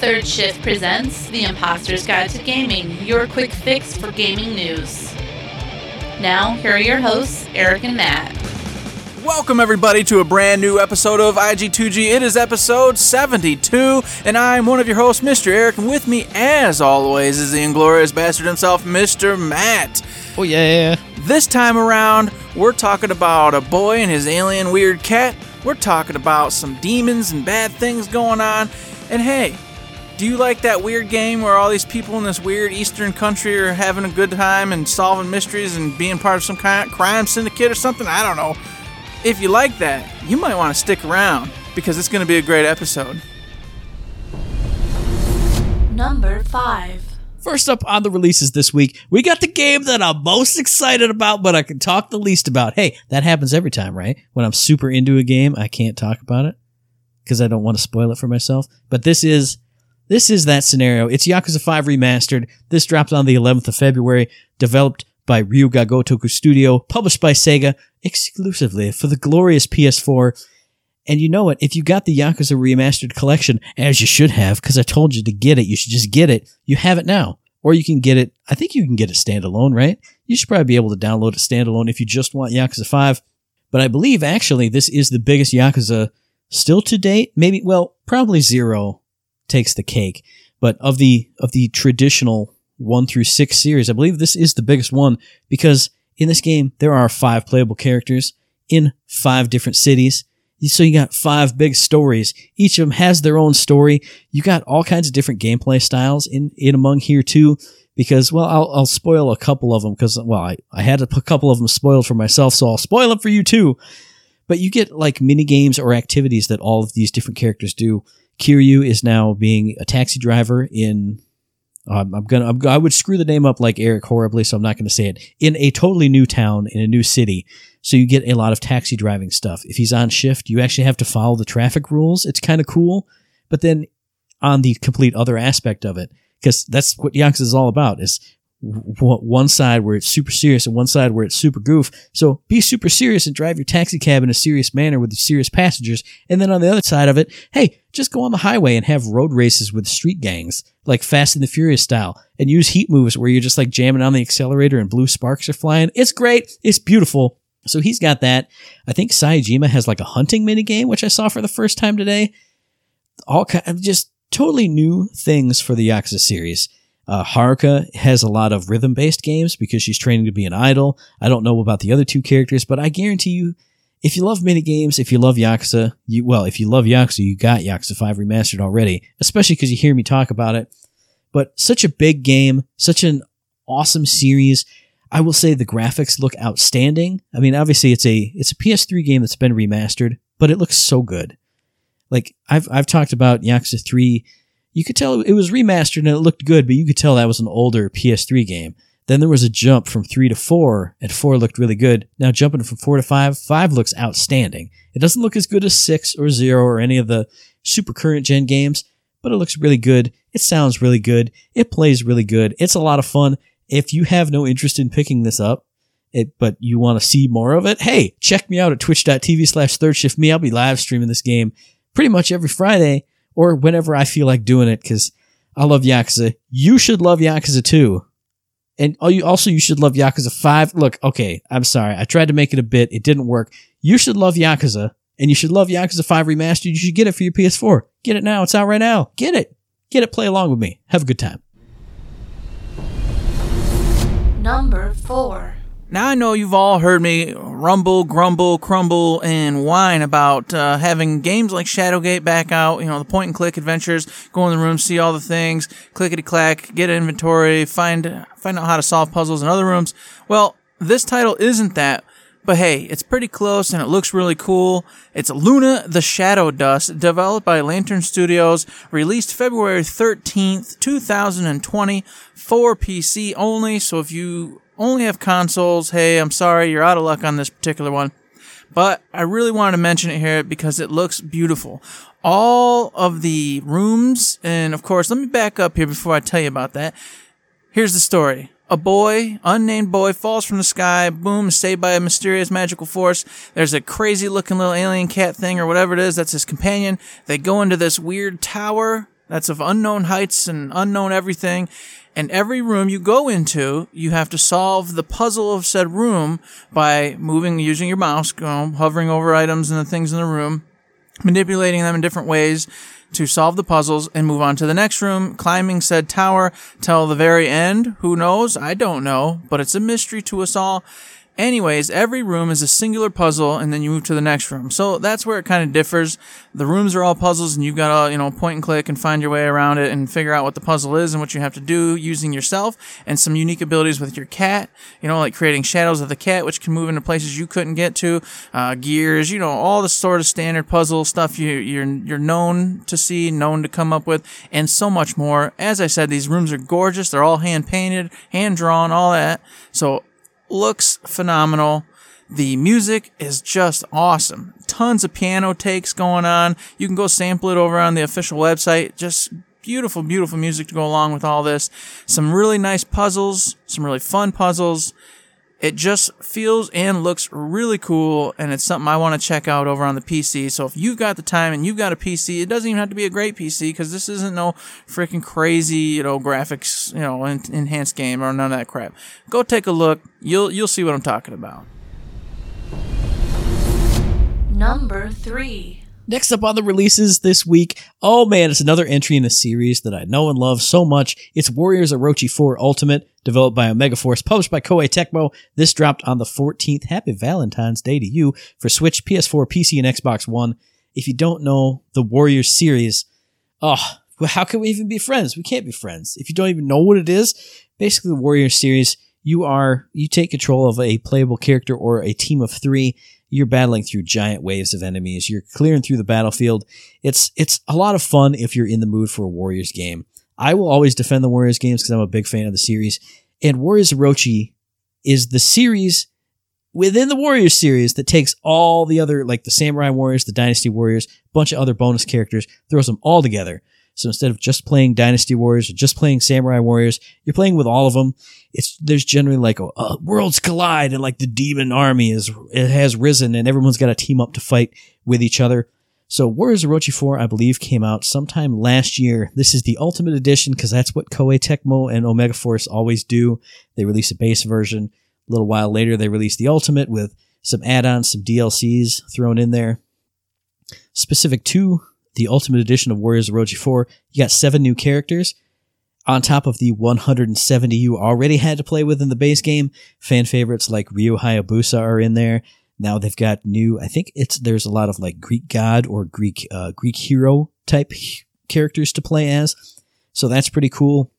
Third Shift presents The Imposter's Guide to Gaming, your quick fix for gaming news. Now, here are your hosts, Eric and Matt. Welcome, everybody, to a brand new episode of IG2G. It is episode 72, and I'm one of your hosts, Mr. Eric, and with me, as always, is the inglorious bastard himself, Mr. Matt. Oh yeah. This time around, we're talking about a boy and his alien weird cat. We're talking about some demons and bad things going on. And hey, do you like that weird game where all these people in this weird eastern country are having a good time and solving mysteries and being part of some kind of crime syndicate or something? I don't know. If you like that, you might want to stick around because it's going to be a great episode. Number 5. First up on the releases this week, we got the game that I'm most excited about, but I can talk the least about. Hey, that happens every time, right? When I'm super into a game, I can't talk about it because I don't want to spoil it for myself. But this is this is that scenario. It's Yakuza 5 remastered. This dropped on the 11th of February, developed by Ryu Ga Gotoku Studio, published by Sega exclusively for the glorious PS4. And you know what? If you got the Yakuza Remastered Collection, as you should have, because I told you to get it, you should just get it. You have it now. Or you can get it, I think you can get it standalone, right? You should probably be able to download it standalone if you just want Yakuza 5. But I believe actually this is the biggest Yakuza still to date. Maybe, well, probably zero takes the cake. But of the, of the traditional one through six series, I believe this is the biggest one because in this game, there are five playable characters in five different cities. So you got five big stories. Each of them has their own story. You got all kinds of different gameplay styles in, in among here too. Because, well, I'll, I'll spoil a couple of them because, well, I, I had a couple of them spoiled for myself, so I'll spoil them for you too. But you get like mini games or activities that all of these different characters do. Kiryu is now being a taxi driver in um, I'm gonna. I'm, I would screw the name up like Eric horribly, so I'm not gonna say it. In a totally new town, in a new city, so you get a lot of taxi driving stuff. If he's on shift, you actually have to follow the traffic rules. It's kind of cool, but then on the complete other aspect of it, because that's what Yakuza is all about: is one side where it's super serious and one side where it's super goof. So be super serious and drive your taxi cab in a serious manner with serious passengers. And then on the other side of it, hey, just go on the highway and have road races with street gangs, like Fast and the Furious style, and use heat moves where you're just like jamming on the accelerator and blue sparks are flying. It's great. It's beautiful. So he's got that. I think Saejima has like a hunting mini game, which I saw for the first time today. All kind of just totally new things for the Yakuza series. Uh, Haruka has a lot of rhythm based games because she's training to be an idol. I don't know about the other two characters, but I guarantee you, if you love mini games, if you love Yakuza, you well, if you love Yakuza, you got Yakuza 5 remastered already, especially because you hear me talk about it. But such a big game, such an awesome series. I will say the graphics look outstanding. I mean, obviously it's a it's a PS3 game that's been remastered, but it looks so good. Like I've I've talked about Yakuza 3 you could tell it was remastered and it looked good, but you could tell that was an older PS3 game. Then there was a jump from three to four, and four looked really good. Now jumping from four to five, five looks outstanding. It doesn't look as good as six or zero or any of the super current gen games, but it looks really good. It sounds really good. It plays really good. It's a lot of fun. If you have no interest in picking this up, it, but you want to see more of it, hey, check me out at twitch.tv slash third shift me. I'll be live streaming this game pretty much every Friday or whenever I feel like doing it because I love Yakuza. You should love Yakuza too. And also, you should love Yakuza 5. Look, okay, I'm sorry. I tried to make it a bit. It didn't work. You should love Yakuza, and you should love Yakuza 5 Remastered. You should get it for your PS4. Get it now. It's out right now. Get it. Get it. Play along with me. Have a good time. Number 4. Now I know you've all heard me rumble, grumble, crumble, and whine about uh, having games like Shadowgate back out. You know, the point and click adventures. Go in the room, see all the things, clickety clack, get inventory, find find out how to solve puzzles in other rooms. Well, this title isn't that. But hey, it's pretty close and it looks really cool. It's Luna the Shadow Dust, developed by Lantern Studios, released February 13th, 2020, for PC only. So if you only have consoles, hey, I'm sorry, you're out of luck on this particular one. But I really wanted to mention it here because it looks beautiful. All of the rooms, and of course, let me back up here before I tell you about that. Here's the story. A boy, unnamed boy, falls from the sky, boom, saved by a mysterious magical force. There's a crazy looking little alien cat thing or whatever it is that's his companion. They go into this weird tower that's of unknown heights and unknown everything. And every room you go into, you have to solve the puzzle of said room by moving, using your mouse, you know, hovering over items and the things in the room, manipulating them in different ways to solve the puzzles and move on to the next room, climbing said tower till the very end. Who knows? I don't know, but it's a mystery to us all. Anyways, every room is a singular puzzle, and then you move to the next room. So that's where it kind of differs. The rooms are all puzzles, and you've got to, you know, point and click and find your way around it and figure out what the puzzle is and what you have to do using yourself and some unique abilities with your cat. You know, like creating shadows of the cat, which can move into places you couldn't get to. Uh, gears, you know, all the sort of standard puzzle stuff you, you're you're known to see, known to come up with, and so much more. As I said, these rooms are gorgeous. They're all hand painted, hand drawn, all that. So looks phenomenal. The music is just awesome. Tons of piano takes going on. You can go sample it over on the official website. Just beautiful, beautiful music to go along with all this. Some really nice puzzles, some really fun puzzles. It just feels and looks really cool, and it's something I want to check out over on the PC. So if you've got the time and you've got a PC, it doesn't even have to be a great PC because this isn't no freaking crazy, you know, graphics, you know, enhanced game or none of that crap. Go take a look. You'll you'll see what I'm talking about. Number three. Next up on the releases this week, oh man, it's another entry in a series that I know and love so much. It's Warriors Orochi 4 Ultimate, developed by Omega Force, published by Koei Tecmo. This dropped on the 14th. Happy Valentine's Day to you for Switch, PS4, PC, and Xbox One. If you don't know the Warriors series, oh, well, how can we even be friends? We can't be friends. If you don't even know what it is, basically the Warriors series, you are, you take control of a playable character or a team of three you're battling through giant waves of enemies. You're clearing through the battlefield. It's it's a lot of fun if you're in the mood for a Warriors game. I will always defend the Warriors games because I'm a big fan of the series. And Warriors Orochi is the series within the Warriors series that takes all the other like the Samurai Warriors, the Dynasty Warriors, bunch of other bonus characters, throws them all together so instead of just playing Dynasty Warriors or just playing Samurai Warriors, you're playing with all of them. It's there's generally like a, a worlds collide and like the demon army is it has risen and everyone's got to team up to fight with each other. So Warriors Orochi 4, I believe, came out sometime last year. This is the Ultimate Edition because that's what Koei Tecmo and Omega Force always do. They release a base version. A little while later, they release the Ultimate with some add-ons, some DLCs thrown in there. Specific to the Ultimate Edition of Warriors of Orochi 4, you got seven new characters. On top of the 170 you already had to play with in the base game, fan favorites like Ryu Hayabusa are in there. Now they've got new, I think it's, there's a lot of like Greek god or Greek, uh, Greek hero type characters to play as. So that's pretty cool.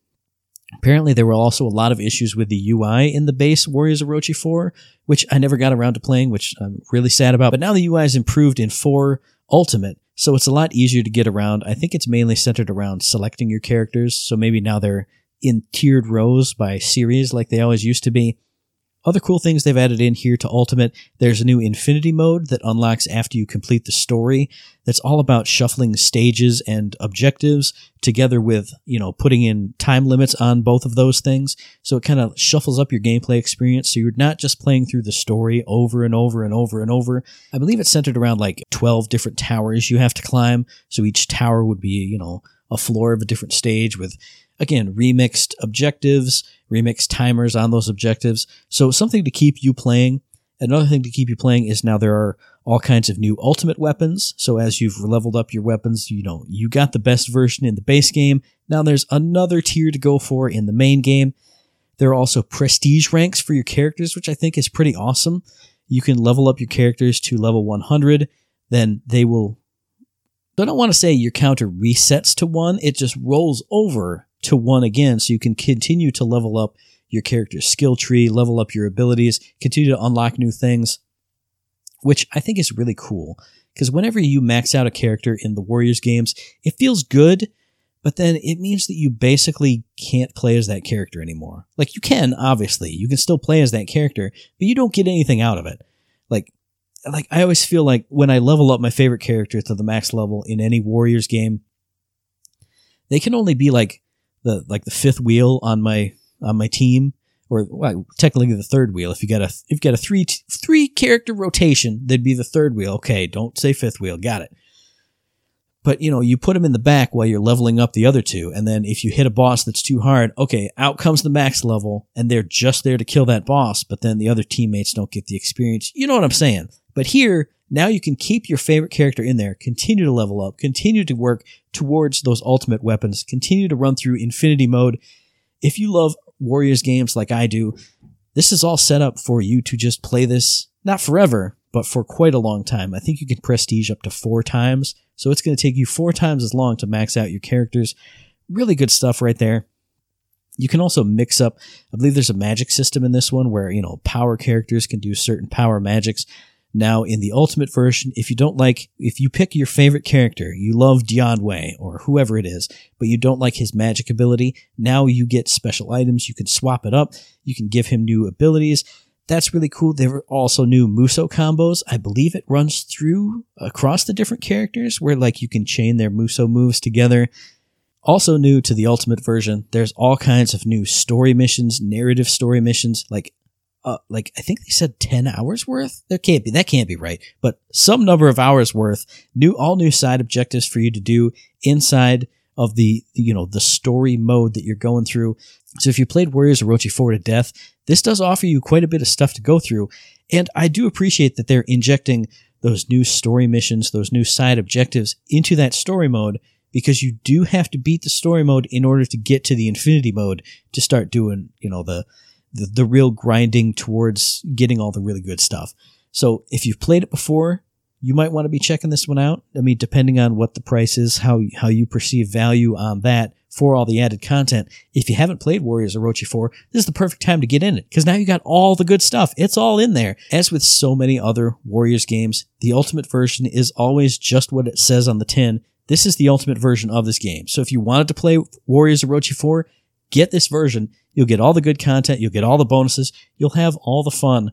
Apparently, there were also a lot of issues with the UI in the base Warriors of Orochi 4, which I never got around to playing, which I'm really sad about. But now the UI is improved in 4 Ultimate, so it's a lot easier to get around. I think it's mainly centered around selecting your characters. So maybe now they're in tiered rows by series like they always used to be. Other cool things they've added in here to Ultimate, there's a new Infinity mode that unlocks after you complete the story. That's all about shuffling stages and objectives together with, you know, putting in time limits on both of those things. So it kind of shuffles up your gameplay experience. So you're not just playing through the story over and over and over and over. I believe it's centered around like 12 different towers you have to climb. So each tower would be, you know, a floor of a different stage with again, remixed objectives, remixed timers on those objectives. So something to keep you playing. Another thing to keep you playing is now there are all kinds of new ultimate weapons. So as you've leveled up your weapons, you know, you got the best version in the base game. Now there's another tier to go for in the main game. There are also prestige ranks for your characters, which I think is pretty awesome. You can level up your characters to level 100, then they will I don't want to say your counter resets to one, it just rolls over to one again so you can continue to level up your character's skill tree, level up your abilities, continue to unlock new things, which I think is really cool. Because whenever you max out a character in the Warriors games, it feels good, but then it means that you basically can't play as that character anymore. Like you can, obviously, you can still play as that character, but you don't get anything out of it. Like, like I always feel like when I level up my favorite character to the max level in any Warriors game, they can only be like the like the fifth wheel on my on my team, or well, technically the third wheel. If you got a if you got a three three character rotation, that'd be the third wheel. Okay, don't say fifth wheel. Got it. but you know, you put them in the back while you're leveling up the other two. And then if you hit a boss that's too hard, okay, out comes the max level and they're just there to kill that boss. But then the other teammates don't get the experience. You know what I'm saying? But here, now you can keep your favorite character in there, continue to level up, continue to work towards those ultimate weapons, continue to run through infinity mode. If you love Warriors games like I do, this is all set up for you to just play this, not forever, but for quite a long time. I think you can prestige up to four times. So it's going to take you four times as long to max out your characters. Really good stuff right there. You can also mix up, I believe there's a magic system in this one where, you know, power characters can do certain power magics. Now, in the ultimate version, if you don't like, if you pick your favorite character, you love Dian Wei or whoever it is, but you don't like his magic ability, now you get special items. You can swap it up. You can give him new abilities. That's really cool. There were also new Musou combos. I believe it runs through across the different characters where like you can chain their Musou moves together. Also new to the ultimate version, there's all kinds of new story missions, narrative story missions, like uh, like I think they said 10 hours worth. There can't be, that can't be right, but some number of hours worth, new, all new side objectives for you to do inside of the, you know, the story mode that you're going through. So if you played Warriors Orochi 4 to death, this does offer you quite a bit of stuff to go through. And I do appreciate that they're injecting those new story missions, those new side objectives into that story mode because you do have to beat the story mode in order to get to the infinity mode to start doing, you know, the, the, the real grinding towards getting all the really good stuff. So if you've played it before, you might want to be checking this one out. I mean, depending on what the price is, how how you perceive value on that for all the added content. If you haven't played Warriors Orochi 4, this is the perfect time to get in it because now you got all the good stuff. It's all in there. As with so many other Warriors games, the ultimate version is always just what it says on the tin. This is the ultimate version of this game. So if you wanted to play Warriors Orochi 4, get this version. You'll get all the good content. You'll get all the bonuses. You'll have all the fun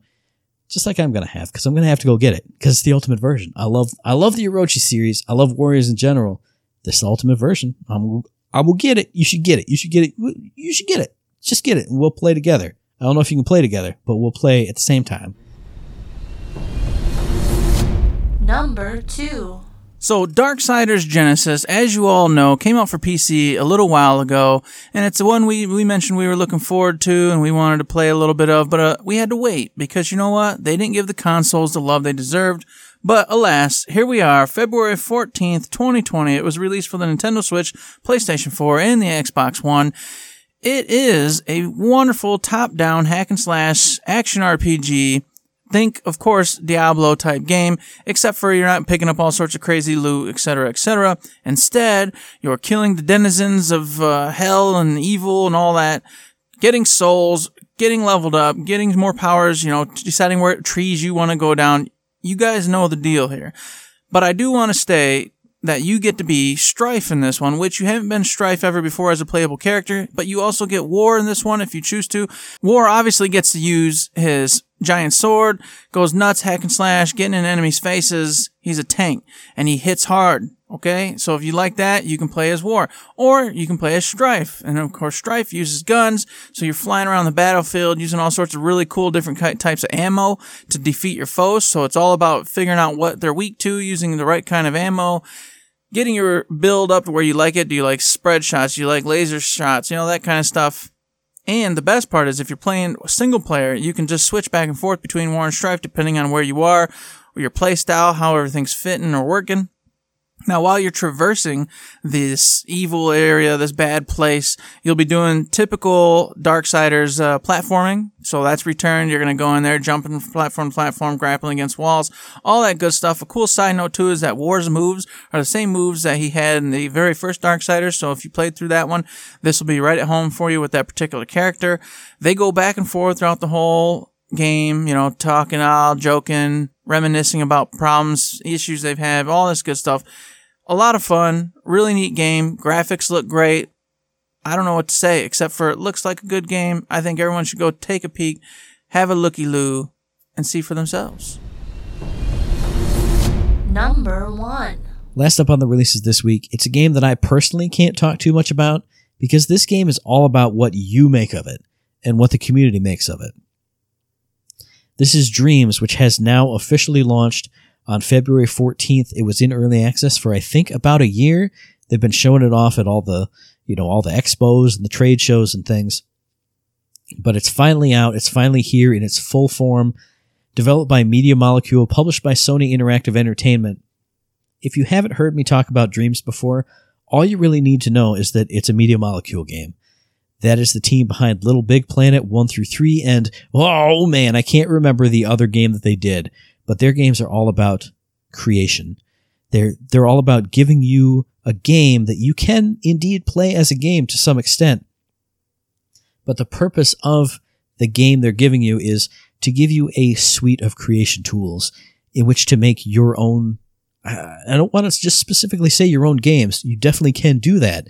just like I'm gonna have, because I'm gonna have to go get it, because it's the ultimate version. I love, I love the Orochi series. I love Warriors in general. This ultimate version, I'm, I will get it. You should get it. You should get it. You should get it. Just get it, and we'll play together. I don't know if you can play together, but we'll play at the same time. Number two. So, Darksiders Genesis, as you all know, came out for PC a little while ago, and it's the one we, we mentioned we were looking forward to and we wanted to play a little bit of, but uh, we had to wait because you know what? They didn't give the consoles the love they deserved. But alas, here we are, February 14th, 2020. It was released for the Nintendo Switch, PlayStation 4, and the Xbox One. It is a wonderful top-down hack and slash action RPG think, of course, Diablo type game, except for you're not picking up all sorts of crazy loot, etc., etc. Instead, you're killing the denizens of uh, hell and evil and all that, getting souls, getting leveled up, getting more powers, you know, deciding where trees you want to go down. You guys know the deal here. But I do want to state that you get to be Strife in this one, which you haven't been Strife ever before as a playable character, but you also get War in this one if you choose to. War obviously gets to use his giant sword, goes nuts, hack and slash, getting in enemies' faces. He's a tank, and he hits hard. Okay, so if you like that, you can play as War, or you can play as Strife, and of course, Strife uses guns, so you're flying around the battlefield using all sorts of really cool different types of ammo to defeat your foes. So it's all about figuring out what they're weak to, using the right kind of ammo, getting your build up to where you like it. Do you like spread shots? Do you like laser shots? You know that kind of stuff. And the best part is if you're playing single player, you can just switch back and forth between War and Strife depending on where you are, or your play style, how everything's fitting or working. Now, while you're traversing this evil area, this bad place, you'll be doing typical Darksiders uh, platforming. So that's returned. You're going to go in there, jumping from platform to platform, grappling against walls, all that good stuff. A cool side note too is that War's moves are the same moves that he had in the very first Darksiders. So if you played through that one, this will be right at home for you with that particular character. They go back and forth throughout the whole game, you know, talking all, joking, reminiscing about problems, issues they've had, all this good stuff a lot of fun, really neat game. Graphics look great. I don't know what to say except for it looks like a good game. I think everyone should go take a peek, have a looky loo, and see for themselves. Number one. Last up on the releases this week, it's a game that I personally can't talk too much about because this game is all about what you make of it and what the community makes of it. This is Dreams, which has now officially launched on February 14th. It was in early access for I think about a year. They've been showing it off at all the, you know, all the expos and the trade shows and things. But it's finally out. It's finally here in its full form. Developed by Media Molecule, published by Sony Interactive Entertainment. If you haven't heard me talk about Dreams before, all you really need to know is that it's a Media Molecule game. That is the team behind Little Big Planet 1 through 3 and oh man, I can't remember the other game that they did, but their games are all about creation. They're they're all about giving you a game that you can indeed play as a game to some extent. But the purpose of the game they're giving you is to give you a suite of creation tools in which to make your own uh, I don't want to just specifically say your own games. You definitely can do that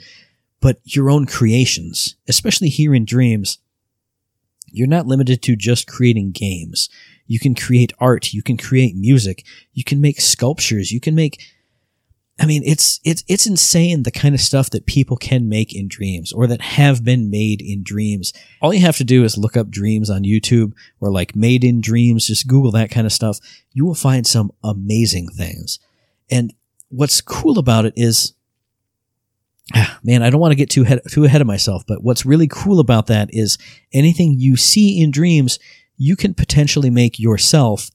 but your own creations, especially here in Dreams, you're not limited to just creating games. You can create art, you can create music, you can make sculptures, you can make I mean, it's it's it's insane the kind of stuff that people can make in dreams or that have been made in dreams. All you have to do is look up dreams on YouTube or like made in dreams, just Google that kind of stuff. You will find some amazing things. And what's cool about it is ah, man, I don't want to get too too ahead of myself, but what's really cool about that is anything you see in dreams, you can potentially make yourself.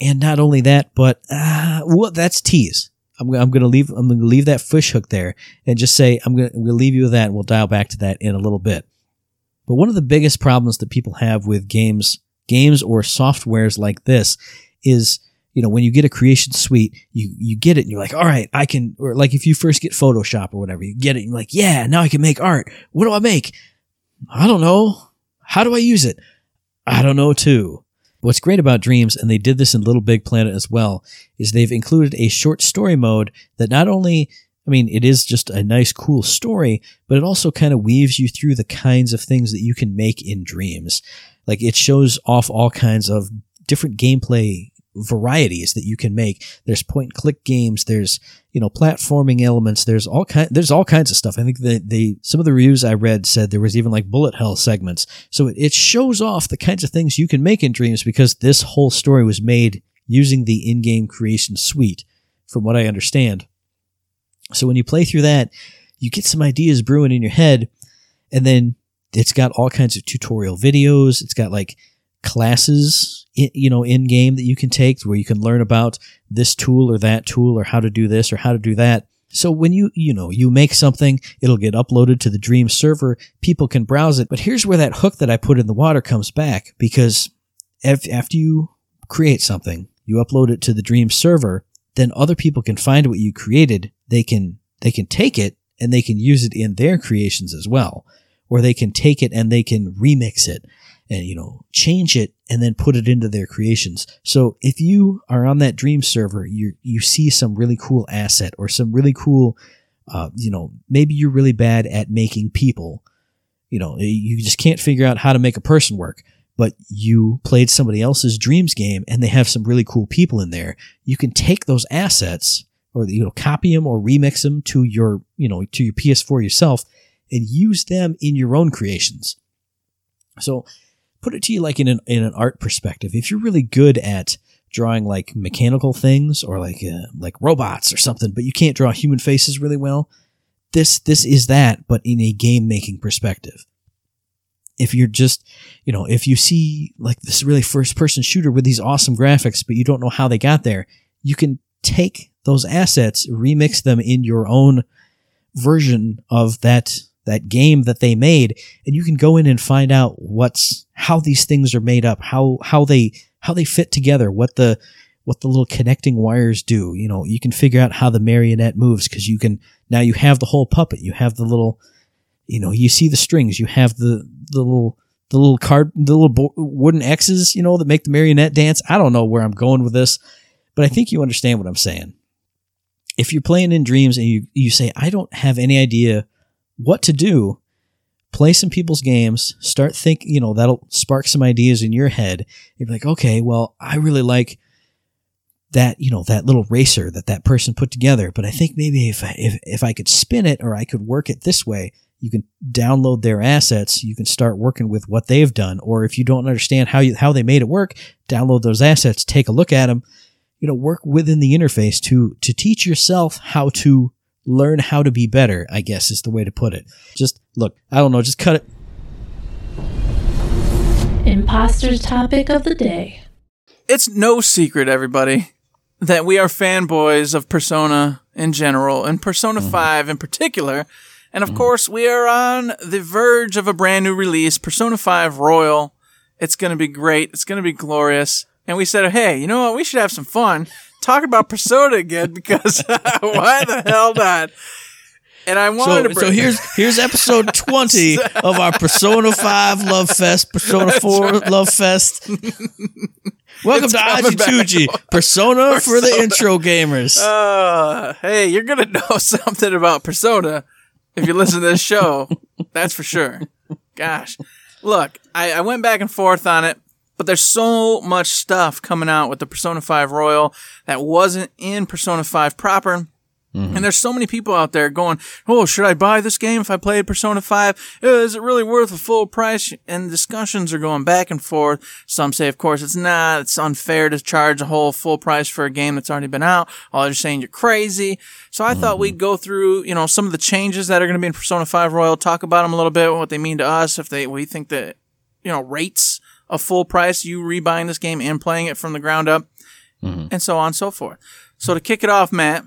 And not only that, but uh, well, that's tease. I'm, I'm going to leave. I'm to leave that fish hook there and just say I'm going to we'll leave you with that. And we'll dial back to that in a little bit. But one of the biggest problems that people have with games, games or softwares like this, is you know, when you get a creation suite, you, you get it and you're like, all right, I can, or like if you first get Photoshop or whatever, you get it and you're like, yeah, now I can make art. What do I make? I don't know. How do I use it? I don't know too. What's great about Dreams, and they did this in Little Big Planet as well, is they've included a short story mode that not only, I mean, it is just a nice, cool story, but it also kind of weaves you through the kinds of things that you can make in Dreams. Like it shows off all kinds of different gameplay varieties that you can make. There's point and click games. There's you know platforming elements. There's all kind. There's all kinds of stuff. I think that they some of the reviews I read said there was even like bullet hell segments. So it shows off the kinds of things you can make in Dreams because this whole story was made using the in-game creation suite, from what I understand. So when you play through that, you get some ideas brewing in your head, and then it's got all kinds of tutorial videos. It's got like classes you know in game that you can take where you can learn about this tool or that tool or how to do this or how to do that. So when you you know you make something it'll get uploaded to the dream server. People can browse it. But here's where that hook that i put in the water comes back because if, after you create something you upload it to the dream server then other people can find what you created. They can they can take it and they can use it in their creations as well. Or they can take it and they can remix it and you know change it and then put it into their creations. So if you are on that dream server, you you see some really cool asset or some really cool, uh, you know, maybe you're really bad at making people. You know, you just can't figure out how to make a person work. But you played somebody else's dreams game and they have some really cool people in there. You can take those assets or you know copy them or remix them to your you know to your PS4 yourself and use them in your own creations. So put it to you like in an in an art perspective. If you're really good at drawing like mechanical things or like uh, like robots or something, but you can't draw human faces really well, this this is that, but in a game making perspective. If you're just, you know, if you see like this really first person shooter with these awesome graphics, but you don't know how they got there, you can take those assets, remix them in your own version of that that game that they made and you can go in and find out what's how these things are made up how how they how they fit together what the what the little connecting wires do. You know you can figure out how the marionette moves because you can now you have the whole puppet. You have the little you know you see the strings. You have the the little the little card the little bo- wooden x's you know that make the marionette dance. I don't know where i'm going with this but i think you understand what i'm saying. If you're playing in dreams and you you say i don't have any idea what to do, play some people's games, start thinking, you know, that'll spark some ideas in your head. You're like, okay, well, I really like that, you know, that little racer that that person put together, but I think maybe if I, if, if I could spin it or I could work it this way, you can download their assets. You can start working with what they've done. Or if you don't understand how you, how they made it work, download those assets, take a look at them, you know, work within the interface to to teach yourself how to learn how to be better, I guess is the way to put it. Just look, I don't know, just cut it. Imposter's topic of the day. It's no secret, everybody, that we are fanboys of Persona in general and Persona mm-hmm. 5 in particular. And of mm-hmm. course, we are on the verge of a brand new release, Persona 5 Royal. It's going to be great. It's going to be glorious. And we said, hey, you know what? We should have some fun. Talk about Persona again because why the hell not? And I wanted So, to so here's here's episode 20 of our Persona 5 Love Fest, Persona 4 Love Fest. Welcome It's to. IG2G, Persona for the intro gamers. Uh, hey, you're gonna know something about Persona if you listen to this show. That's for sure. Gosh, look, I, I went back and forth on it, but there's so much stuff coming out with the Persona 5 Royal that wasn't in Persona 5 proper. And there's so many people out there going, "Oh, should I buy this game if I played Persona 5? Uh, Is it really worth a full price?" And discussions are going back and forth. Some say, of course, it's not. It's unfair to charge a whole full price for a game that's already been out. Others saying you're crazy. So I thought we'd go through, you know, some of the changes that are going to be in Persona 5 Royal, talk about them a little bit, what they mean to us, if they we think that, you know, rates a full price, you rebuying this game and playing it from the ground up, mm-hmm. and so on and so forth. So to kick it off, Matt,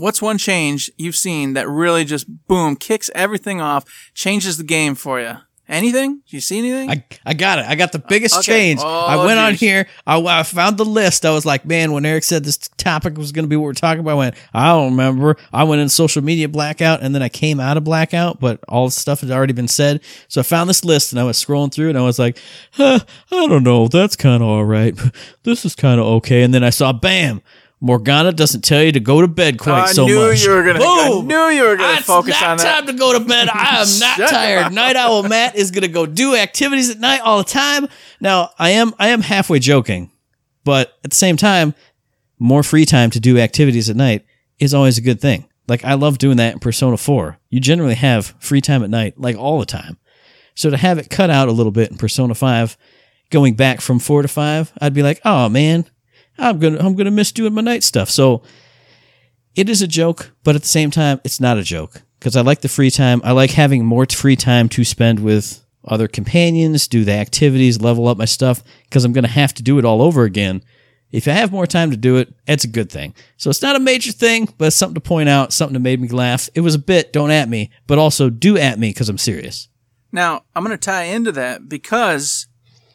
What's one change you've seen that really just boom kicks everything off, changes the game for you? Anything? Do you see anything? I, I got it. I got the uh, biggest Okay. change. Oh, I went on here. I, I found the list. I was like, man, when Eric said this topic was going to be what we're talking about, I went, I don't remember. I went in social media blackout and then I came out of blackout, but all the stuff had already been said. So I found this list and I was scrolling through and I was like, huh, I don't know. That's kind of all right. This is kind of okay. And then I saw, bam. Morgana doesn't tell you to go to bed quite I so knew much. you were gonna. I knew you were gonna It's focus on that. time to go to bed. I am not tired. Night Owl Matt is gonna go do activities at night all the time. Now I am I am halfway joking, but at the same time, more free time to do activities at night is always a good thing. Like I love doing that in Persona 4. You generally have free time at night, like all the time. So to have it cut out a little bit in Persona 5, going back from 4 to 5, I'd be like, oh man, I'm gonna I'm gonna miss doing my night stuff. So it is a joke, but at the same time, it's not a joke because I like the free time. I like having more free time to spend with other companions, do the activities, level up my stuff because I'm to have to do it all over again. If I have more time to do it, it's a good thing. So it's not a major thing, but it's something to point out, something that made me laugh. It was a bit, don't at me, but also do at me because I'm serious. Now, I'm going to tie into that because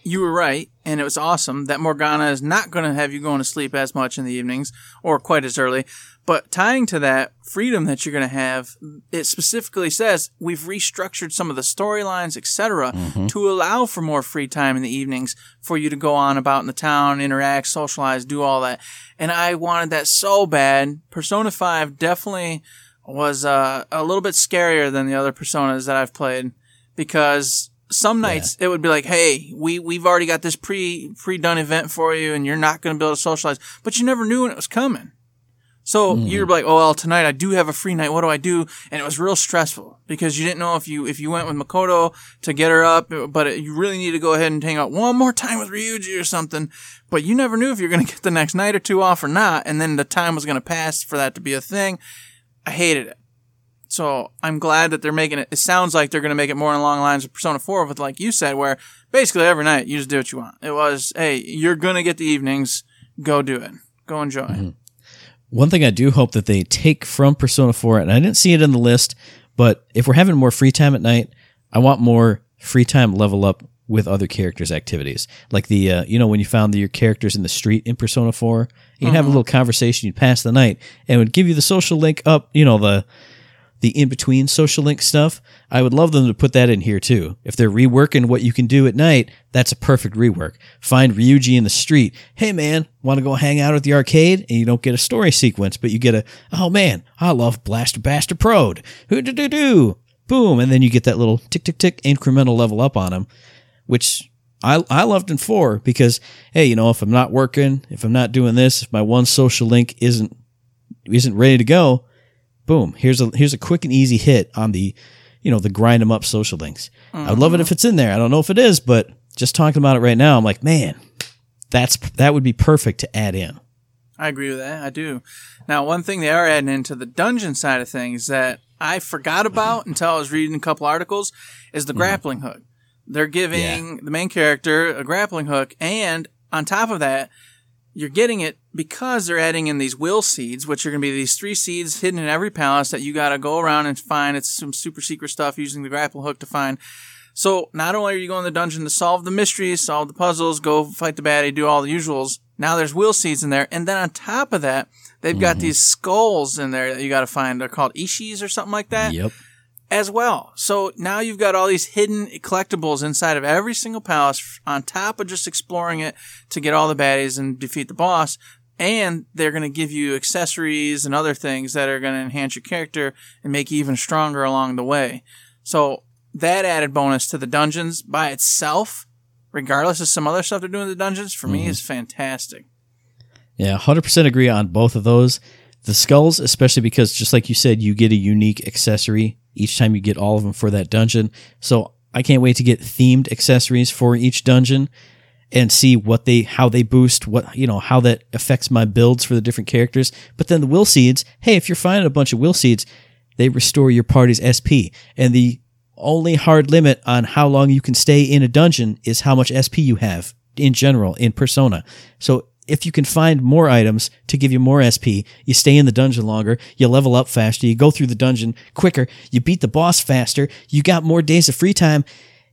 you were right, and it was awesome that Morgana is not going to have you going to sleep as much in the evenings or quite as early. But tying to that freedom that you're going to have, it specifically says we've restructured some of the storylines, etc., to allow for more free time in the evenings for you to go on about in the town, interact, socialize, do all that. And I wanted that so bad. Persona 5 definitely was uh, a little bit scarier than the other personas that I've played because some nights it would be like, "Hey, we we've already got this pre pre done event for you, and you're not going to be able to socialize," but you never knew when it was coming. So mm-hmm. you're like, "Oh well, tonight I do have a free night. What do I do?" And it was real stressful because you didn't know if you if you went with Makoto to get her up, but it, you really need to go ahead and hang out one more time with Ryuji or something. But you never knew if you're going to get the next night or two off or not, and then the time was going to pass for that to be a thing. I hated it. So I'm glad that they're making it. It sounds like they're going to make it more along the lines of Persona 4 with, like you said, where basically every night you just do what you want. It was, hey, you're going to get the evenings. Go do it. Go enjoy. One thing I do hope that they take from Persona 4, and I didn't see it in the list, but if we're having more free time at night, I want more free time level up with other characters' activities. Like the, uh, you know, when you found your characters in the street in Persona 4, you'd have a little conversation, you'd pass the night, and it would give you the social link up, you know, the, the in between social link stuff. I would love them to put that in here too. If they're reworking what you can do at night, that's a perfect rework. Find Ryuji in the street. Hey man, want to go hang out at the arcade? And you don't get a story sequence, but you get a, oh man, I love Blaster Baster Prode. Who do do do? Boom. And then you get that little tick tick tick incremental level up on him, which I, I loved in four because, hey, you know, if I'm not working, if I'm not doing this, if my one social link isn't, isn't ready to go, boom here's a here's a quick and easy hit on the you know the grind them up social links i would love it if it's in there i don't know if it is but just talking about it right now i'm like man that's that would be perfect to add in I agree with that. I do. Now, one thing they are adding into the dungeon side of things that I forgot about until I was reading a couple articles is the mm-hmm. grappling hook. They're giving the main character a grappling hook, and on top of that, you're getting it because they're adding in these will seeds, which are going to be these three seeds hidden in every palace that you got to go around and find. It's some super secret stuff using the grapple hook to find. So not only are you going to the dungeon to solve the mysteries, solve the puzzles, go fight the baddie, do all the usuals. Now there's will seeds in there, and then on top of that, they've got mm-hmm. these skulls in there that you got to find. They're called ishis or something like that Yep. As well. So now you've got all these hidden collectibles inside of every single palace on top of just exploring it to get all the baddies and defeat the boss. And they're going to give you accessories and other things that are going to enhance your character and make you even stronger along the way. So that added bonus to the dungeons by itself, regardless of some other stuff they're doing in the dungeons, for me mm-hmm. is fantastic. Yeah, 100% agree on both of those. The skulls, especially because, just like you said, you get a unique accessory each time you get all of them for that dungeon. So I can't wait to get themed accessories for each dungeon and see what they, how they boost, what, you know, how that affects my builds for the different characters. But then the will seeds, hey, if you're finding a bunch of will seeds, they restore your party's SP. And the only hard limit on how long you can stay in a dungeon is how much SP you have in general in Persona. So if you can find more items to give you more SP, you stay in the dungeon longer, you level up faster, you go through the dungeon quicker, you beat the boss faster, you got more days of free time.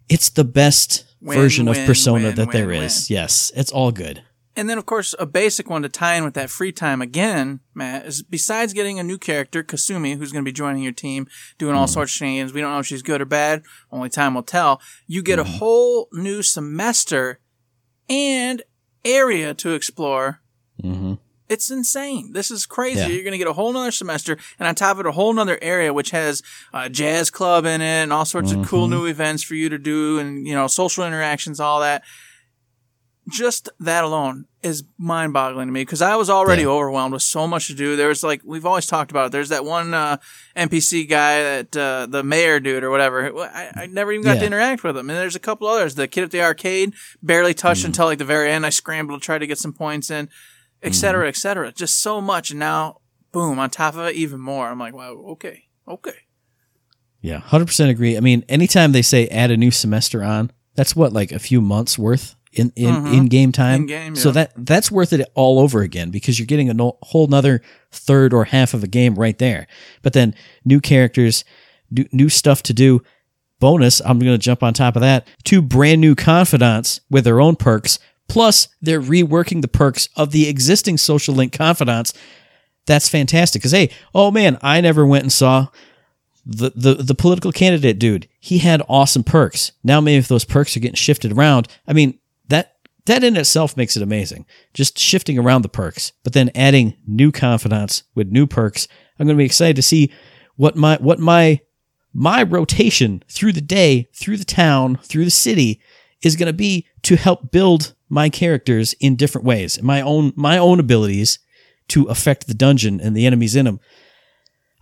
It's the best Win, version of Persona win, that there win, is. Yes, it's all good. And then, of course, a basic one to tie in with that free time again, Matt, is besides getting a new character, Kasumi, who's going to be joining your team, doing all mm. sorts of shenanigans. We don't know if she's good or bad. Only time will tell. You get a mm-hmm. whole new semester and area to explore. Mm-hmm. It's insane. This is crazy. Yeah. You're going to get a whole nother semester, and on top of it, a whole nother area which has a jazz club in it and all sorts of cool new events for you to do, and you know, social interactions, all that. Just that alone is mind-boggling to me because I was already Yeah. overwhelmed with so much to do. There's like we've always talked about. It. There's that one uh, NPC guy, that uh, the mayor dude or whatever. I, I never even got to interact with him. And there's a couple others. The kid at the arcade barely touched until like the very end. I scrambled to try to get some points in et cetera, et cetera. Just so much. And now, boom, on top of it, even more. I'm like, wow, okay, okay. Yeah, hundred percent agree. I mean, anytime they say add a new semester on, that's what like a few months worth in in, Mhm. in game time. In-game, So yeah. that that's worth it all over again because you're getting a no, whole nother third or half of a game right there. But then new characters, new, new stuff to do. Bonus, I'm going to jump on top of that. Two brand new confidants with their own perks. Plus, they're reworking the perks of the existing social link confidants. That's fantastic. Because hey, oh man, I never went and saw the, the the political candidate dude, he had awesome perks. Now maybe if those perks are getting shifted around, I mean that in itself makes it amazing. Just shifting around the perks, but then adding new confidants with new perks. I'm going to be excited to see what my what my my rotation through the day, through the town, through the city is going to be to help build my characters in different ways, my own my own abilities to affect the dungeon and the enemies in them.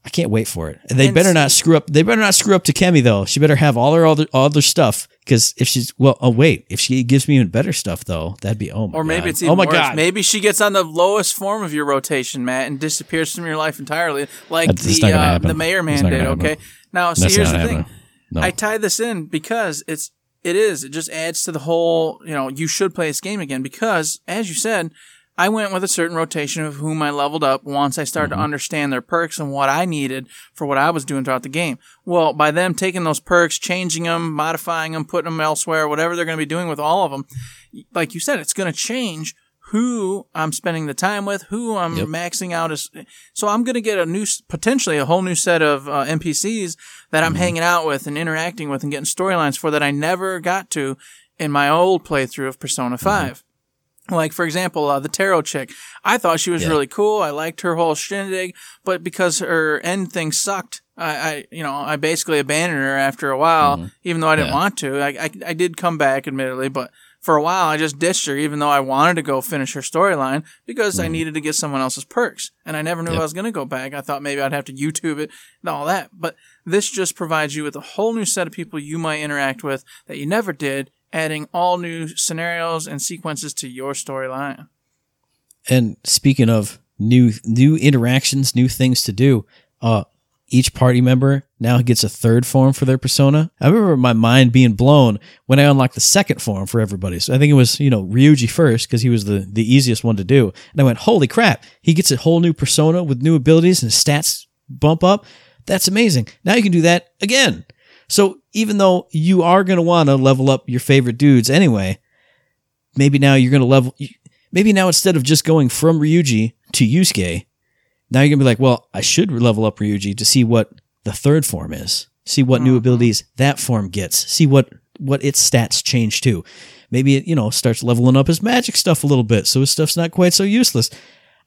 I can't wait for it. They And better not screw up. They better not screw up Takemi though. She better have all her other all other stuff because if she's well, oh wait, if she gives me even better stuff though, that'd be oh my Or maybe God. it's even oh my worse. god. Maybe she gets on the lowest form of your rotation, Matt, and disappears from your life entirely, like That's the uh, happen. the mayor man did. Okay. Now, see, That's here's not the thing. No. I tie this in because it's it is it just adds to the whole you know you should play this game again because as you said I went with a certain rotation of whom I leveled up once I started Mm-hmm. to understand their perks and what I needed for what I was doing throughout the game. Well, by them taking those perks, changing them, modifying them, putting them elsewhere, whatever they're going to be doing with all of them, like you said, it's going to change who I'm spending the time with, who I'm Yep. maxing out as. So I'm going to get a new, potentially a whole new set of uh, NPCs that I'm hanging out with and interacting with and getting storylines for that I never got to in my old playthrough of Persona 5. Like, for example, uh, the tarot chick. I thought she was Yeah. really cool. I liked her whole shindig, but because her end thing sucked, I, I you know, I basically abandoned her after a while, even though I didn't Mm-hmm. Yeah. want to. I, I, I did come back, admittedly, but for a while I just ditched her, even though I wanted to go finish her storyline because I needed to get someone else's perks. And I never knew Mm-hmm. Yep. I was going to go back. I thought maybe I'd have to YouTube it and all that. But this just provides you with a whole new set of people you might interact with that you never did, adding all new scenarios and sequences to your storyline. And speaking of new new interactions, new things to do, uh each party member now gets a third form for their persona. I remember my mind being blown when I unlocked the second form for everybody. So I think it was, you know, Ryuji first because he was the, the easiest one to do. And I went, holy crap, he gets a whole new persona with new abilities and stats bump up. That's amazing. Now you can do that again. So even though you are going to want to level up your favorite dudes anyway, maybe now you're going to level, maybe now instead of just going from Ryuji to Yusuke, now you're gonna be like, well, I should level up Ryuji to see what the third form is, see what new mm-hmm. abilities that form gets, see what what its stats change to. Maybe it you know starts leveling up his magic stuff a little bit, so his stuff's not quite so useless.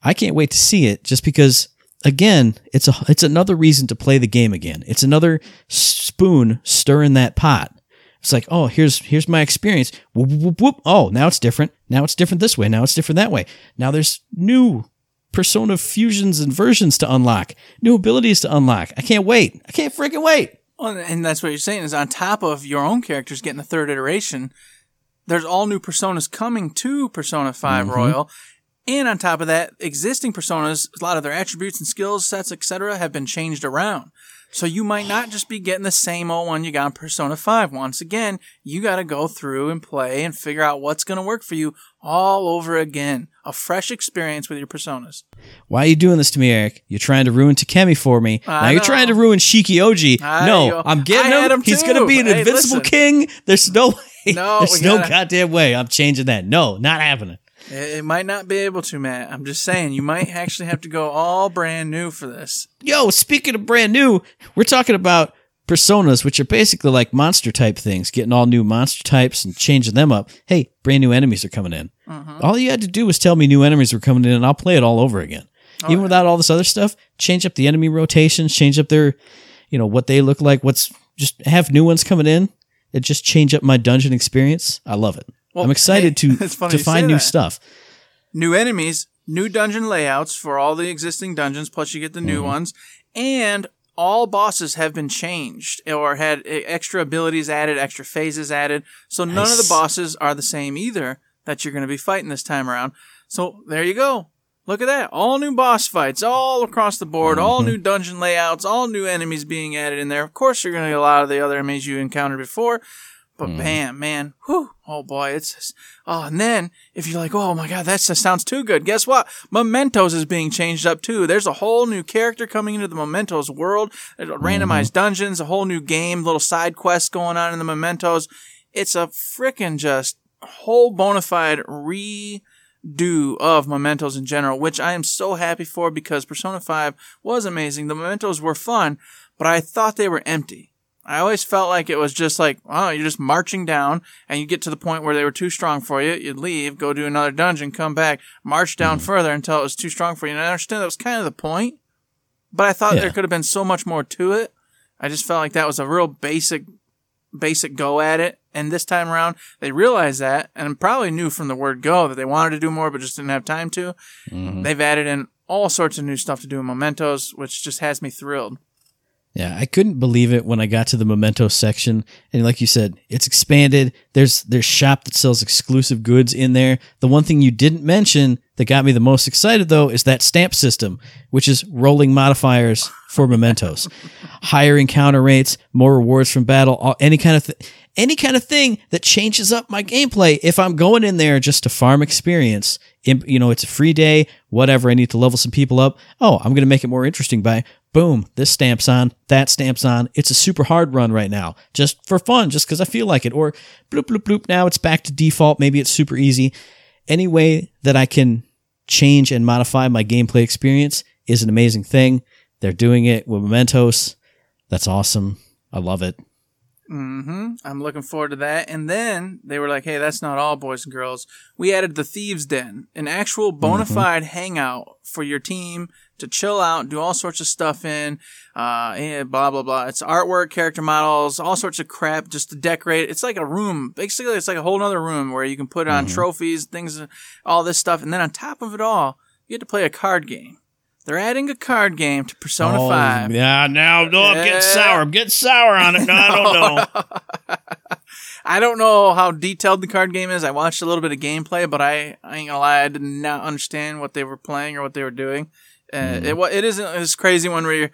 I can't wait to see it, just because again, it's a it's another reason to play the game again. It's another spoon stirring that pot. It's like, oh, here's here's my experience. Whoop, whoop, whoop. Oh, now it's different. Now it's different this way. Now it's different that way. Now there's new persona fusions and versions to unlock, new abilities to unlock. I can't wait. I can't freaking wait. Well, and that's what you're saying is on top of your own characters getting the third iteration, there's all new personas coming to Persona 5 mm-hmm. Royal. And on top of that, existing personas, a lot of their attributes and skills sets, etc., have been changed around. So you might not just be getting the same old one you got in Persona 5. Once again, you got to go through and play and figure out what's going to work for you all over again. A fresh experience with your personas. Why are you doing this to me, Eric? You're trying to ruin Takemi for me. I now you're trying to ruin Shikioji. I no, know. I'm getting him. him He's going to be an Hey, invincible listen. king. There's no way. No, There's no gotta- goddamn way. I'm changing that. No, not happening. It, might not be able to, Matt. I'm just saying, you might actually have to go all brand new for this. Yo, speaking of brand new, we're talking about personas, which are basically like monster type things, getting all new monster types and changing them up. Hey, brand new enemies are coming in. Mm-hmm. All you had to do was tell me new enemies were coming in, and I'll play it all over again. Oh, Even without all this other stuff, change up the enemy rotations, change up their, you know, what they look like. What's just have new ones coming in. It just change up my dungeon experience. I love it. Well, I'm excited hey, to to find new that. stuff. New enemies, new dungeon layouts for all the existing dungeons, plus you get the new Mm-hmm. ones, and all bosses have been changed or had extra abilities added, extra phases added. So none of the bosses are the same either that you're going to be fighting this time around. So there you go. Look at that. All new boss fights, all across the board, all Mm-hmm. new dungeon layouts, all new enemies being added in there. Of course, you're going to get a lot of the other enemies you encountered before, but Mm-hmm. bam, man, whew, oh boy, it's just, oh, and then if you're like, oh my god, that just sounds too good. Guess what? Mementos is being changed up too. There's a whole new character coming into the Mementos world. There's randomized dungeons, a whole new game, little side quests going on in the Mementos. It's a frickin' just whole bona fide redo of Mementos in general, which I am so happy for because Persona 5 was amazing. The Mementos were fun, but I thought they were empty. I always felt like it was just like, oh, you're just marching down and you get to the point where they were too strong for you. You'd leave, go do another dungeon, come back, march down hmm. further until it was too strong for you. And I understand that was kind of the point, but I thought Yeah. there could have been so much more to it. I just felt like that was a real basic, basic go at it. And this time around, they realized that and probably knew from the word go that they wanted to do more, but just didn't have time to. Mm-hmm. They've added in all sorts of new stuff to do in Mementos, which just has me thrilled. Yeah, I couldn't believe it when I got to the memento section, and like you said, it's expanded. There's there's shop that sells exclusive goods in there. The one thing you didn't mention that got me the most excited though is that stamp system, which is rolling modifiers for mementos, higher encounter rates, more rewards from battle, any kind of th- any kind of thing that changes up my gameplay. If I'm going in there just to farm experience, you know, it's a free day, whatever. I need to level some people up. Oh, I'm going to make it more interesting by boom, this stamps on, that stamps on. It's a super hard run right now, just for fun, just because I feel like it. Or bloop, bloop, bloop. Now it's back to default. Maybe it's super easy. Any way that I can change and modify my gameplay experience is an amazing thing. They're doing it with Mementos. That's awesome. I love it. Mm-hmm. I'm looking forward to that. And then they were like, hey, that's not all, boys and girls. We added the Thieves Den, an actual bona fide hangout for your team to chill out, do all sorts of stuff in, uh, and blah, blah, blah. It's artwork, character models, all sorts of crap just to decorate. It's like a room. Basically, it's like a whole other room where you can put on trophies, things, all this stuff. And then on top of it all, you get to play a card game. They're adding a card game to Persona 5. yeah, now no, I'm Yeah. getting sour. I'm getting sour on it. No, I don't know. I don't know how detailed the card game is. I watched a little bit of gameplay, but I, I ain't gonna lie, I did not understand what they were playing or what they were doing. Uh, Mm-hmm. It it isn't this crazy one where you're,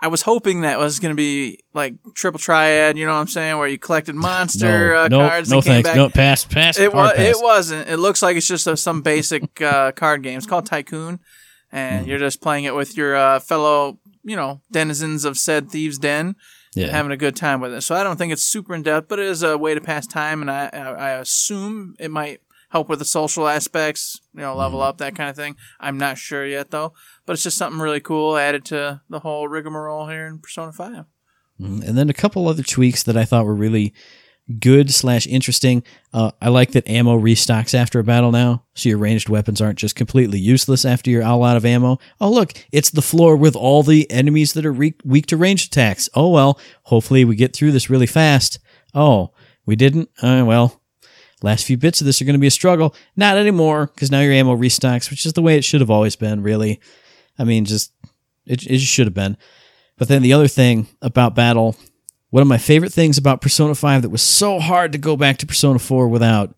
I was hoping that was gonna be like triple triad. You know what I'm saying? Where you collected monster no, uh, no, cards. no and came thanks. back. No, pass, pass. It was. It wasn't. It looks like it's just a, some basic uh, card game. It's called Tycoon, and Mm-hmm. you're just playing it with your uh, fellow, you know, denizens of said thieves' den, Yeah. having a good time with it. So I don't think it's super in depth, but it is a way to pass time, and I, I, I assume it might help with the social aspects, you know, level Mm-hmm. up that kind of thing. I'm not sure yet though, but it's just something really cool added to the whole rigmarole here in Persona Five. Mhm. And then a couple other tweaks that I thought were really good slash interesting. Uh, I like that ammo restocks after a battle now, so your ranged weapons aren't just completely useless after you're all out of ammo. Oh look, it's the floor with all the enemies that are re- weak to ranged attacks. Oh well, hopefully we get through this really fast. Oh, we didn't. Uh, well, last few bits of this are going to be a struggle. Not anymore, because now your ammo restocks, which is the way it should have always been. Really, I mean, just it, it just should have been. But then the other thing about battle, one of my favorite things about Persona 5 that was so hard to go back to Persona 4 without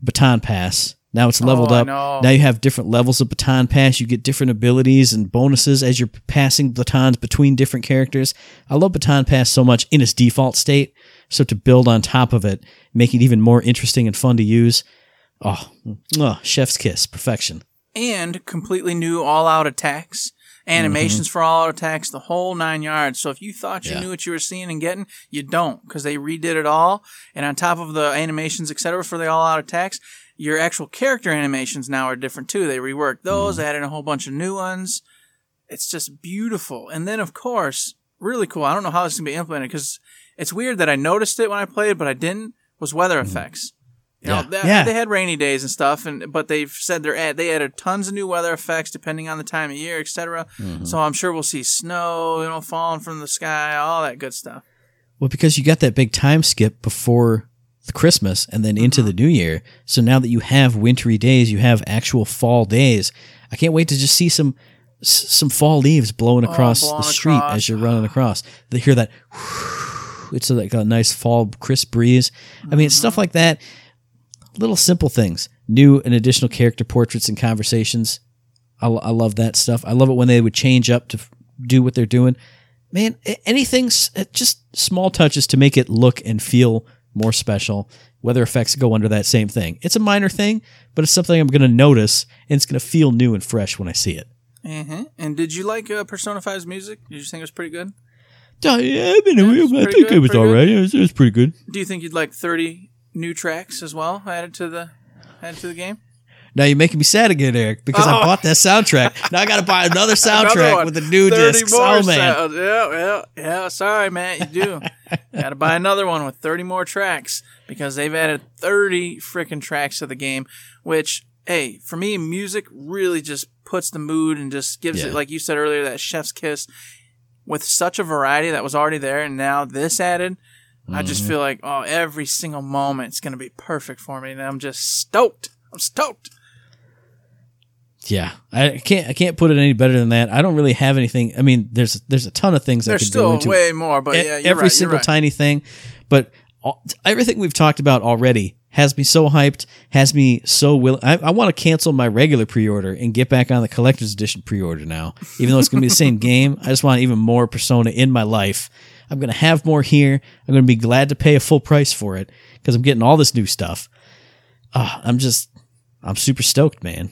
Baton Pass. Now it's leveled Oh, up. Now you have different levels of Baton Pass. You get different abilities and bonuses as you're passing batons between different characters. I love Baton Pass so much in its default state. So to build on top of it, make it even more interesting and fun to use. Oh, mwah, chef's kiss, perfection. and completely new all-out attacks, animations mm-hmm. for all-out attacks, the whole nine yards. So if you thought you Yeah. knew what you were seeing and getting, you don't, because they redid it all. And on top of the animations, etc., for the all-out attacks, your actual character animations now are different too. They reworked those, mm-hmm. added a whole bunch of new ones. It's just beautiful. And then, of course, really cool. I don't know how this is gonna be implemented because it's weird that I noticed it when I played, but I didn't. Was weather mm-hmm. effects. You know, Yeah. they, Yeah. they had rainy days and stuff, and but they've said they're add, they added tons of new weather effects depending on the time of year, etc. Mm-hmm. So I'm sure we'll see snow, you know, falling from the sky, all that good stuff. Well, because you got that big time skip before the Christmas and then into mm-hmm. the New Year. So now that you have wintry days, you have actual fall days. I can't wait to just see some some fall leaves blowing oh, across blowing the street across. as you're running across. They hear that. It's like a nice fall crisp breeze. I mean, stuff like that. Little simple things, new and additional character portraits and conversations. I, I love that stuff. I love it when they would change up to f- do what they're doing man, anything, uh, just small touches to make it look and feel more special. Weather effects go under that same thing. It's a minor thing, but it's something I'm going to notice, and it's going to feel new and fresh when I see it. hmm And did you like uh, Persona 5's music? Did you think it was pretty good? Yeah, I, mean, it's I think good, it was pretty all good. right. It was, it was pretty good. Do you think you'd like 30 new tracks as well added to the added to the game? Now you're making me sad again, Eric, because I Oh. bought that soundtrack. now I got to buy another soundtrack Another with a new 30 disc. more Oh man, sounds. Yeah, yeah, yeah. Sorry, Matt, you do. Got to buy another one with 30 more tracks because they've added 30 freaking tracks to the game, which, hey, for me, music really just puts the mood and just gives Yeah. it, like you said earlier, that chef's kiss with such a variety that was already there. And now this added, I just Mm-hmm. feel like, oh, every single moment is going to be perfect for me. And I'm just stoked. I'm stoked. yeah, I can't I can't put it any better than that. I don't really have anything. I mean, there's there's a ton of things I There's could go still into. way more, but E- yeah, every right, single right. tiny thing. But all, everything we've talked about already has me so hyped, has me so willing. I, I want to cancel my regular pre-order and get back on the collector's edition pre-order now. Even though it's going to be the same game, I just want even more Persona in my life. I'm going to have more here. I'm going to be glad to pay a full price for it because I'm getting all this new stuff. Ah, I'm just, I'm super stoked, man.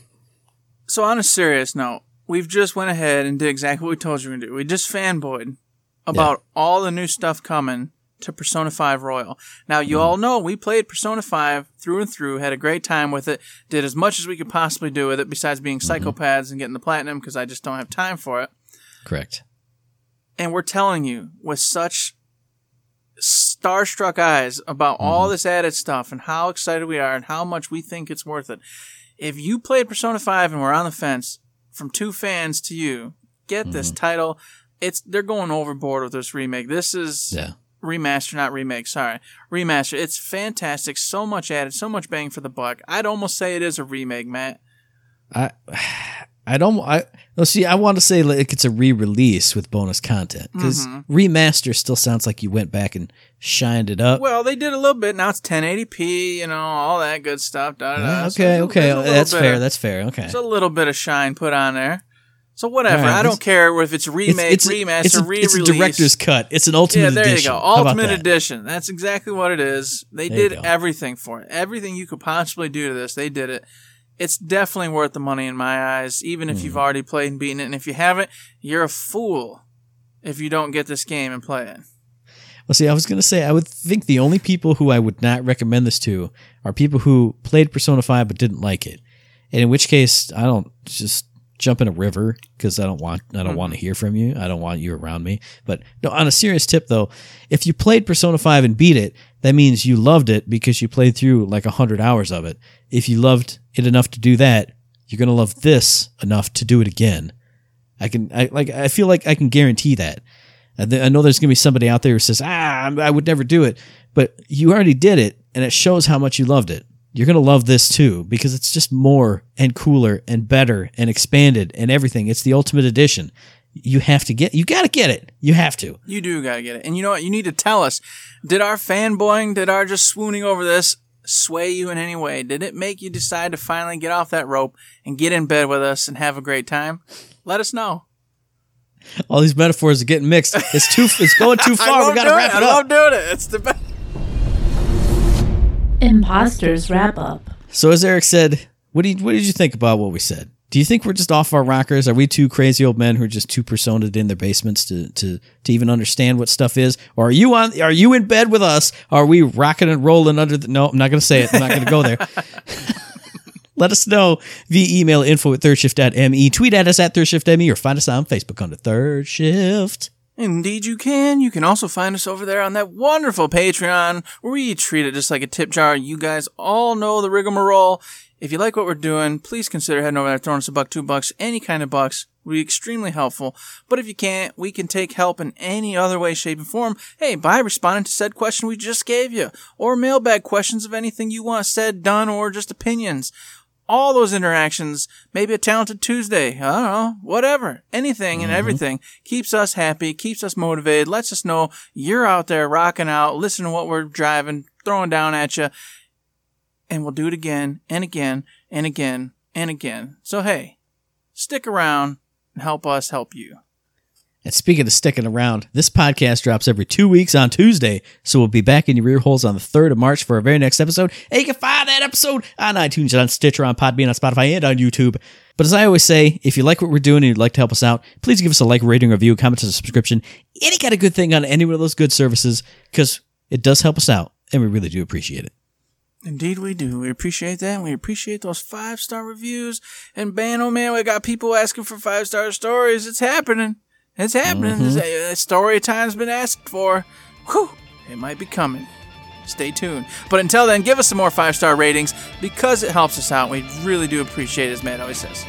So on a serious note, we've just went ahead and did exactly what we told you we gonna do. We just fanboyed about all the new stuff coming to Persona 5 Royal. Now you hmm. all know we played Persona 5 through and through, had a great time with it, did as much as we could possibly do with it besides being hmm. psychopaths and getting the platinum because I just don't have time for it. Correct. And we're telling you with such starstruck eyes about all hmm. this added stuff and how excited we are and how much we think it's worth it. If you played Persona 5 and were on the fence from two fans to you, get this title. It's they're going overboard with this remake. This is Yeah. Remaster, not remake. Sorry, remaster. It's fantastic. So much added, so much bang for the buck. I'd almost say it is a remake, Matt. I I don't. I see. I want to say like it's a re-release with bonus content because Mhm. remaster still sounds like you went back and shined it up. Well, they did a little bit. Now it's 1080p, you know, all that good stuff. Da, da. Yeah, okay, a- okay, that's bit fair. That's fair. Okay. There's a little bit of shine put on there. So whatever. Right, I don't care if it's remake, it's, remaster, it's, a, re-release. it's a director's cut. It's an ultimate yeah, there edition. you go. Ultimate that? edition. That's exactly what it is. They There did everything for it. Everything you could possibly do to this, they did it. It's definitely worth the money in my eyes, even if Hmm. you've already played and beaten it. And if you haven't, you're a fool if you don't get this game and play it. Well, see, I was going to say, I would think the only people who I would not recommend this to are people who played Persona 5 but didn't like it. And in which case, I don't just jump in a river because I don't want I don't want to hear from you. I don't want you around me. But no, on a serious tip though, if you played Persona 5 and beat it, that means you loved it because you played through like 100 hours of it. If you loved it enough to do that, you're going to love this enough to do it again. I can I like I feel like I can guarantee that. I th- I know there's going to be somebody out there who says, "Ah, I would never do it," but you already did it, and it shows how much you loved it. You're going to love this too because it's just more and cooler and better and expanded and everything. It's the ultimate edition. You have to get. You got to get it. You have to. You do gotta get it. And you know what? You need to tell us. Did our fanboying, did our just swooning over this sway you in any way? Did it make you decide to finally get off that rope and get in bed with us and have a great time? Let us know. All these metaphors are getting mixed. It's too. It's going too far. We got to wrap it. it I up. love doing it. It's the best. Imposters wrap up. So as Eric said, what do you, what did you think about what we said? Do you think we're just off our rockers? Are we two crazy old men who are just too personaed in their basements to, to, to even understand what stuff is? Or are you on are you in bed with us? Are we rocking and rolling under the No, I'm not gonna say it. I'm not gonna go there. Let us know via email info at thirdshift.me. Tweet at us at thirdshiftme or find us on Facebook under Third Shift. Indeed, you can. You can also find us over there on that wonderful Patreon where we treat it just like a tip jar. You guys all know the rigmarole. If you like what we're doing, please consider heading over there, throwing us a buck, two bucks, any kind of bucks would be extremely helpful. But if you can't, we can take help in any other way, shape, and form. Hey, by responding to said question we just gave you, or mailbag questions of anything you want said, done, or just opinions all those interactions, maybe a talented Tuesday, I don't know, whatever, anything and mm-hmm. everything keeps us happy, keeps us motivated, lets us know you're out there rocking out, listening to what we're driving, throwing down at you, and we'll do it again and again and again and again. So hey, stick around and help us help you. And speaking of sticking around, this podcast drops every two weeks on Tuesday, so we'll be back in your ear holes on the 3rd of March for our very next episode. And you can find that episode on iTunes, on Stitcher, on Podbean, on Spotify, and on YouTube. But as I always say, if you like what we're doing and you'd like to help us out, please give us a like, rating, review, comment, and a subscription. Any kind of good thing on any one of those good services, because it does help us out, and we really do appreciate it. Indeed, we do. We appreciate that. And we appreciate those five star reviews. And man, oh man, we got people asking for five star stories. It's happening. It's happening. Mm-hmm. Uh, story time's been asked for. Whew, it might be coming. Stay tuned. But until then, give us some more five star ratings because it helps us out. We really do appreciate it, as Matt always says.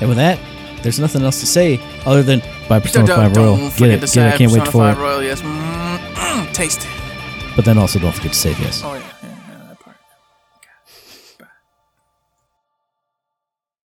And with that, there's nothing else to say other than buy Persona Don't- 5 don't Royal. Get it, get it. I can't wait for 5 it. Royal, yes. Mm, mm, taste. But then also don't forget to save yes. Oh, yeah.